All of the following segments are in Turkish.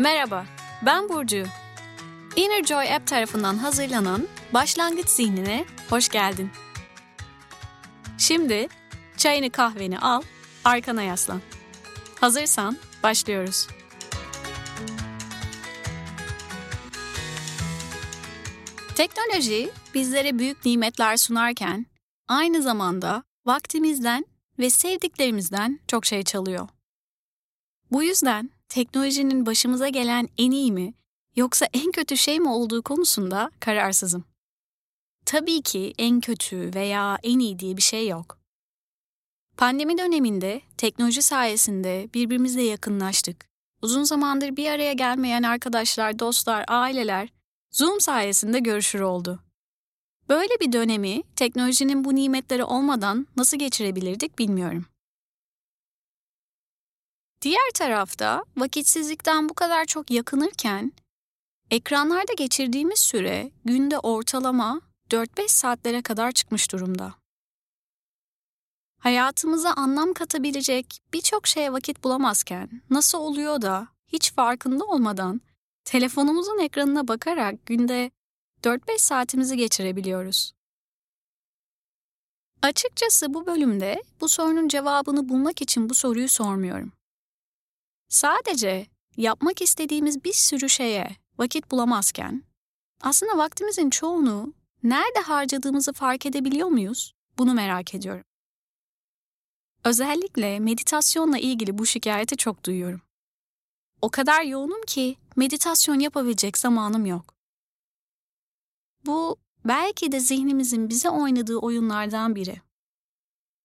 Merhaba, ben Burcu. Inner Joy App tarafından hazırlanan Başlangıç Zihnine hoş geldin. Şimdi çayını kahveni al, arkana yaslan. Hazırsan başlıyoruz. Teknoloji bizlere büyük nimetler sunarken aynı zamanda vaktimizden ve sevdiklerimizden çok şey çalıyor. Bu yüzden teknolojinin başımıza gelen en iyi mi yoksa en kötü şey mi olduğu konusunda kararsızım. Tabii ki en kötü veya en iyi diye bir şey yok. Pandemi döneminde teknoloji sayesinde birbirimizle yakınlaştık. Uzun zamandır bir araya gelmeyen arkadaşlar, dostlar, aileler Zoom sayesinde görüşür oldu. Böyle bir dönemi teknolojinin bu nimetleri olmadan nasıl geçirebilirdik bilmiyorum. Diğer tarafta vakitsizlikten bu kadar çok yakınırken ekranlarda geçirdiğimiz süre günde ortalama 4-5 saatlere kadar çıkmış durumda. Hayatımıza anlam katabilecek birçok şeye vakit bulamazken nasıl oluyor da hiç farkında olmadan telefonumuzun ekranına bakarak günde 4-5 saatimizi geçirebiliyoruz. Açıkçası bu bölümde bu sorunun cevabını bulmak için bu soruyu sormuyorum. Sadece yapmak istediğimiz bir sürü şeye vakit bulamazken aslında vaktimizin çoğunu nerede harcadığımızı fark edebiliyor muyuz? Bunu merak ediyorum. Özellikle meditasyonla ilgili bu şikayeti çok duyuyorum. O kadar yoğunum ki meditasyon yapabilecek zamanım yok. Bu belki de zihnimizin bize oynadığı oyunlardan biri.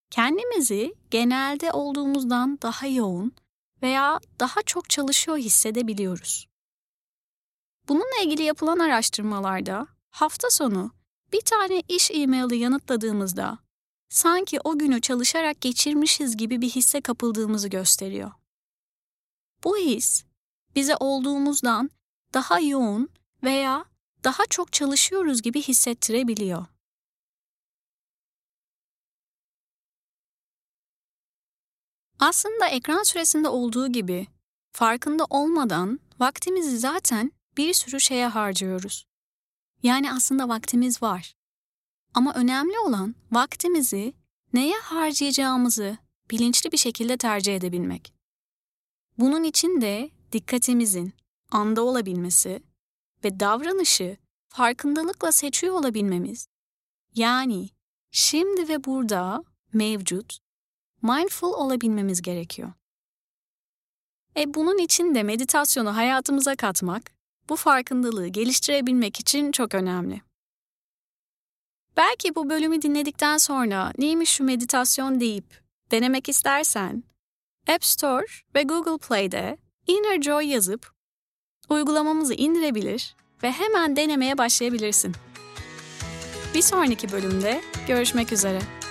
Kendimizi genelde olduğumuzdan daha yoğun veya daha çok çalışıyor hissedebiliyoruz. Bununla ilgili yapılan araştırmalarda hafta sonu bir tane iş e-maili yanıtladığımızda sanki o günü çalışarak geçirmişiz gibi bir hisse kapıldığımızı gösteriyor. Bu his bize olduğumuzdan daha yoğun veya daha çok çalışıyoruz gibi hissettirebiliyor. Aslında ekran süresinde olduğu gibi farkında olmadan vaktimizi zaten bir sürü şeye harcıyoruz. Yani aslında vaktimiz var. Ama önemli olan vaktimizi neye harcayacağımızı bilinçli bir şekilde tercih edebilmek. Bunun için de dikkatimizin anda olabilmesi ve davranışı farkındalıkla seçiyor olabilmemiz, yani şimdi ve burada mevcut, mindful olabilmemiz gerekiyor. E bunun için de meditasyonu hayatımıza katmak, bu farkındalığı geliştirebilmek için çok önemli. Belki bu bölümü dinledikten sonra neymiş şu meditasyon deyip denemek istersen, App Store ve Google Play'de Inner Joy yazıp uygulamamızı indirebilir ve hemen denemeye başlayabilirsin. Bir sonraki bölümde görüşmek üzere.